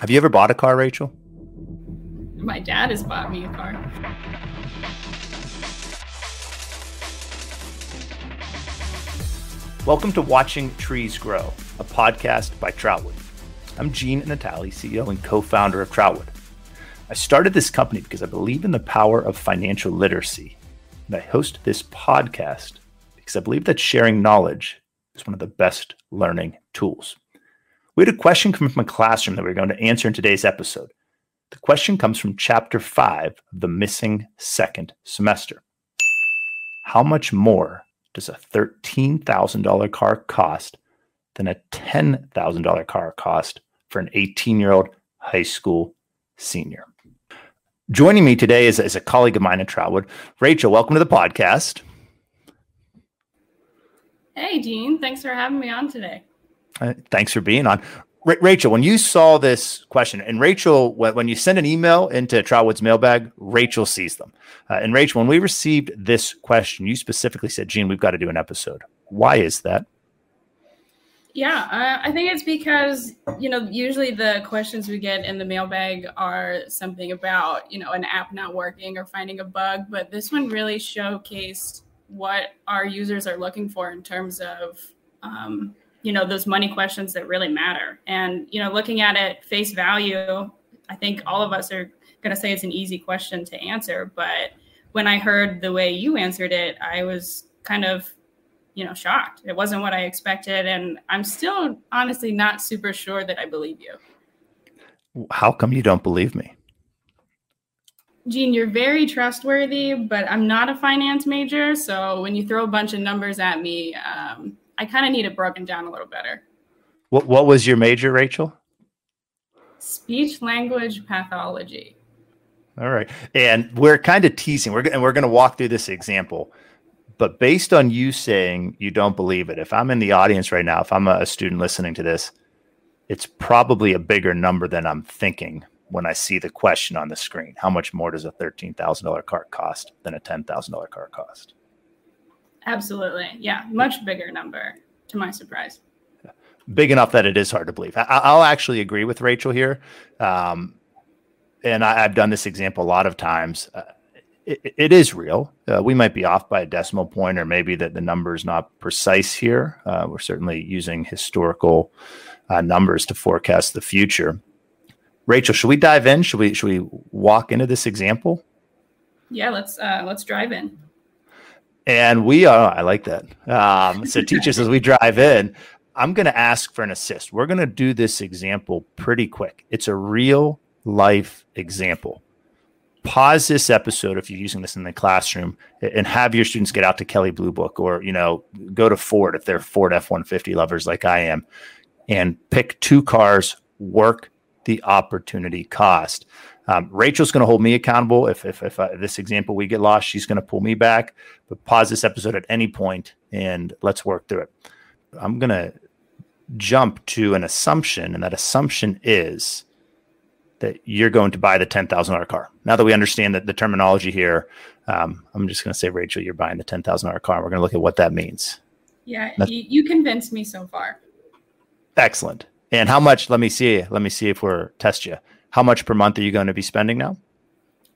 Have you ever bought a car, Rachel? My dad has bought me a car. Welcome to Watching Trees Grow, a podcast by Troutwood. I'm Gene Natali, CEO and co founder of Troutwood. I started this company because I believe in the power of financial literacy. And I host this podcast because I believe that sharing knowledge is one of the best learning tools. We had a question come from a classroom that we're going to answer in today's episode. The question comes from chapter five of the missing second semester. How much more does a $13,000 car cost than a $10,000 car cost for an 18 year old high school senior? Joining me today is, is a colleague of mine at Troutwood. Rachel, welcome to the podcast. Hey, Gene. Thanks for having me on today. Uh, thanks for being on. Ra- Rachel, when you saw this question, and Rachel, when, you send an email into Troutwood's mailbag, Rachel sees them. Uh, and Rachel, when we received this question, you specifically said, Gene, we've got to do an episode. Why is that? Yeah, uh, I think it's because, you know, usually the questions we get in the mailbag are something about, you know, an app not working or finding a bug. But this one really showcased what our users are looking for in terms of, um, you know those money questions that really matter. And you know looking at it face value i think all of us are going to say it's an easy question to answer but when i heard the way you answered it i was kind of you know shocked. It wasn't what i expected and i'm still honestly not super sure that i believe you. How come you don't believe me? Gene, you're very trustworthy, but I'm not a finance major. So when you throw a bunch of numbers at me, um, I kind of need it broken down a little better. What What was your major, Rachel? Speech language pathology. All right, and we're kind of teasing. We're and we're going to walk through this example, but based on you saying you don't believe it, if I'm in the audience right now, if I'm a student listening to this, it's probably a bigger number than I'm thinking when I see the question on the screen. How much more does a thirteen thousand dollar car cost than a ten thousand dollar car cost? Absolutely. Yeah. Much bigger number to my surprise. Big enough that it is hard to believe. I, will actually agree with Rachel here. Um, and I, have done this example a lot of times. Uh, it, it is real. Uh, we might be off by a decimal point, or maybe that the number is not precise here. Uh, we're certainly using historical uh, numbers to forecast the future. Rachel, should we dive in? Should we should we walk into this example? Yeah, let's uh, let's drive in. And we are, I like that. Um, so teach us as we drive in. I'm going to ask for an assist. We're going to do this example pretty quick. It's a real life example. Pause this episode if you're using this in the classroom and have your students get out to Kelley Blue Book or, you know, go to Ford if they're Ford F 150 lovers like I am and pick two cars, work the opportunity cost. Um, Rachel's going to hold me accountable. If, if, if uh, this example we get lost, she's going to pull me back. But pause this episode at any point and let's work through it. I'm going to jump to an assumption, and that assumption is that you're going to buy the $10,000 car. Now that we understand that the terminology here, um, I'm just going to say, Rachel, you're buying the $10,000 car. And We're going to look at what that means. Yeah, you convinced me so far. Excellent. And how much? Let me see. Let me see if we're test you. How much per month are you going to be spending now?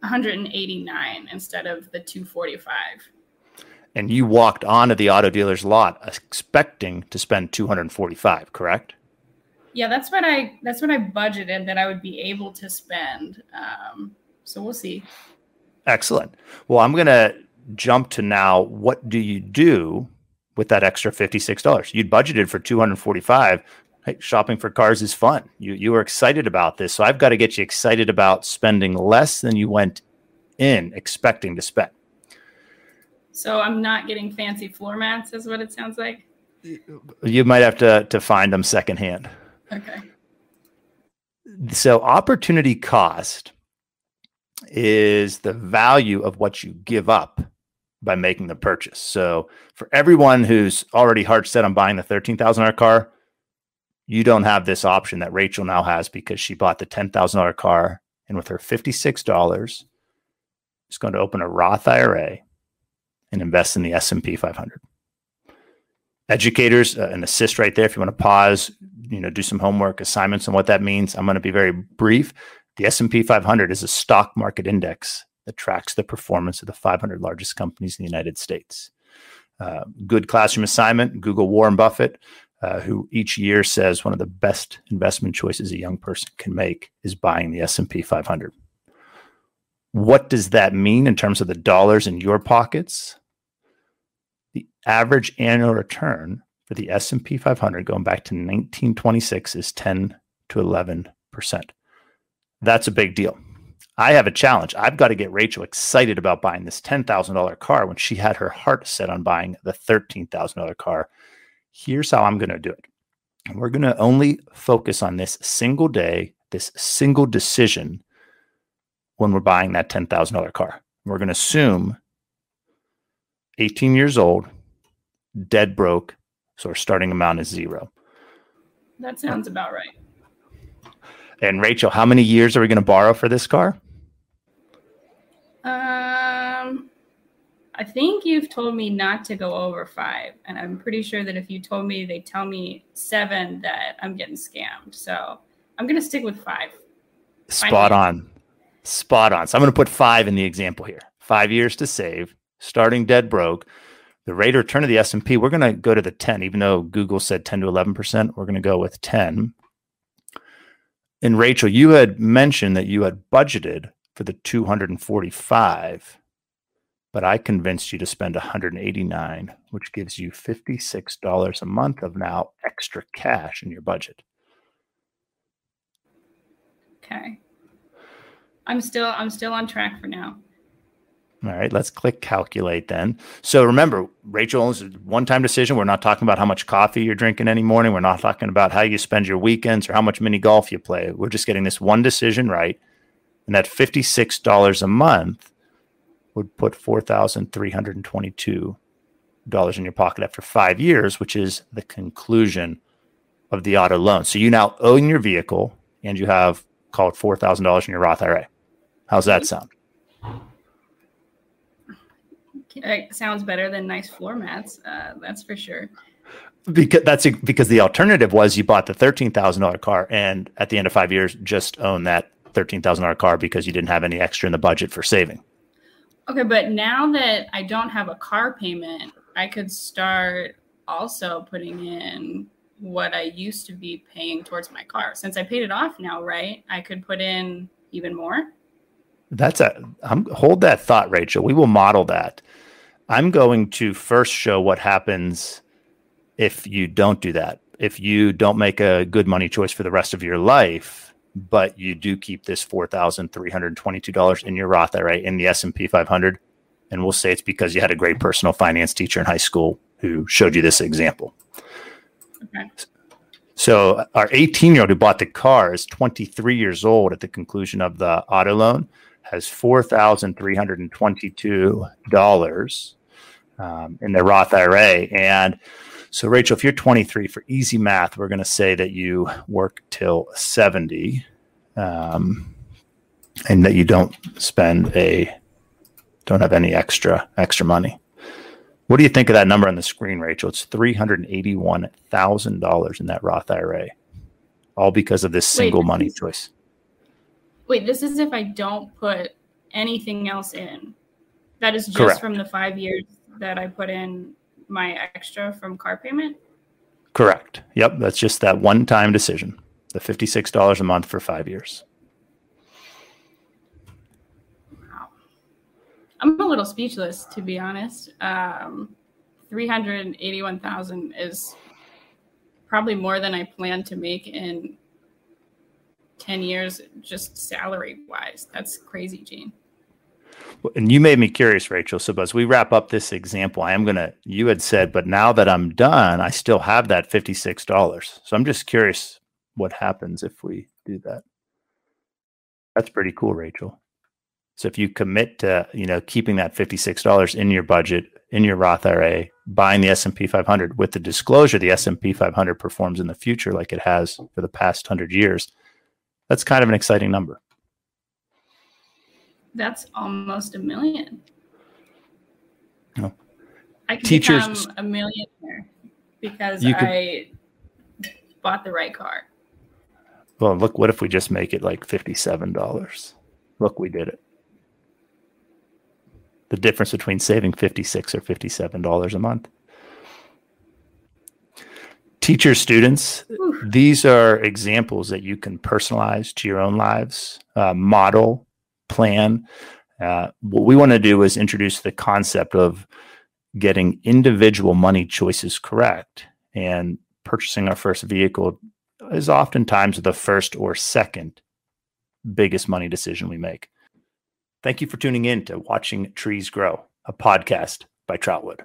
189 instead of the 245. And you walked onto the auto dealer's lot expecting to spend 245, correct? Yeah, that's what I that's what I budgeted that I would be able to spend. Um, so we'll see. Excellent. Well, I'm going to jump to now. What do you do with that extra $56? You'd budgeted for 245 hey, shopping for cars is fun. You you were excited about this, so I've got to get you excited about spending less than you went in expecting to spend. So I'm not getting fancy floor mats, is what it sounds like. You might have to to find them secondhand. Okay. So opportunity cost is the value of what you give up by making the purchase. So for everyone who's already hard set on buying the thirteen thousand dollar car, you don't have this option that Rachel now has because she bought the $10,000 car and with her $56 is going to open a Roth IRA and invest in the S&P 500. Educators, uh, an assist right there if you want to pause, you know do some homework assignments on what that means. I'm going to be very brief. The S&P 500 is a stock market index that tracks the performance of the 500 largest companies in the United States. Uh, good classroom assignment. Google Warren Buffett, uh, who each year says one of the best investment choices a young person can make is buying the S&P 500. What does that mean in terms of the dollars in your pockets? The average annual return for the S&P 500 going back to 1926 is 10 to 11 percent. That's a big deal. I have a challenge. I've got to get Rachel excited about buying this $10,000 car when she had her heart set on buying the $13,000 car. Here's how I'm going to do it. And We're going to only focus on this single day, this single decision when we're buying that $10,000 car. We're going to assume 18 years old, dead broke, so our starting amount is zero. That sounds about right. And Rachel, how many years are we going to borrow for this car? I think you've told me not to go over five, and I'm pretty sure that if you told me they tell me seven, that I'm getting scammed. So I'm going to stick with five. Spot on. Spot on. So I'm going to put five in the example here. Five years to save, starting dead broke. The rate of return of the S&P, we're going to go to the 10, even though Google said 10 to 11%, we're going to go with 10. And Rachel, you had mentioned that you had budgeted for the 245, but I convinced you to spend 189, which gives you $56 a month of now extra cash in your budget. Okay. I'm still I'm still on track for now. All right, let's click calculate then. So remember, Rachel, is a one-time decision. We're not talking about how much coffee you're drinking any morning. We're not talking about how you spend your weekends or how much mini golf you play. We're just getting this one decision right. And that $56 a month would put $4,322 in your pocket after five years, which is the conclusion of the auto loan. So you now own your vehicle and you have called $4,000 in your Roth IRA. How's that sound? It sounds better than nice floor mats. Uh, that's for sure. Because that's because the alternative was you bought the thirteen thousand dollar car and at the end of five years just own that thirteen thousand dollar car because you didn't have any extra in the budget for saving. Okay, but now that I don't have a car payment, I could start also putting in what I used to be paying towards my car. Since I paid it off now, right? I could put in even more. That's a I'm hold that thought, Rachel. We will model that. I'm going to first show what happens if you don't do that. If you don't make a good money choice for the rest of your life, but you do keep this four thousand three hundred twenty-two dollars in your Roth IRA in the S and P 500, and we'll say it's because you had a great personal finance teacher in high school who showed you this example. Okay. So our 18-year-old who bought the car is 23 years old at the conclusion of the auto loan, has four thousand three hundred and twenty-two dollars um, in their Roth IRA. And so, Rachel, if you're 23, for easy math, we're going to say that you work till 70 um, and that you don't spend a, don't have any extra, extra money. What do you think of that number on the screen, Rachel? It's $381,000 in that Roth IRA, all because of this single Wait, money choice. Wait, this is if I don't put anything else in. That is just Correct. from the five years that I put in my extra from car payment? Correct. Yep. That's just that one time decision. The $56 a month for five years. Wow. I'm a little speechless, to be honest. Um, 381,000 is probably more than I plan to make in 10 years, just salary wise. That's crazy, Gene and you made me curious, Rachel. So as we wrap up this example, I am gonna. You had said, but now that I'm done, I still have that fifty six dollars. So I'm just curious what happens if we do that. That's pretty cool, Rachel. So if you commit to, you know, keeping that fifty six dollars in your budget in your Roth IRA, buying the S and P 500 with the disclosure the S and P 500 performs in the future like it has for the past hundred years, that's kind of an exciting number that's almost a million. No. I can Teachers, become a millionaire because I bought the right car. Well, look, what if we just make it like $57? Look, we did it. The difference between saving 56 or $57 a month. Teacher students, these are examples that you can personalize to your own lives, uh, model, plan. Uh, what we want to do is introduce the concept of getting individual money choices correct and purchasing our first vehicle is oftentimes the first or second biggest money decision we make. Thank you for tuning in to Watching Trees Grow, a podcast by Troutwood.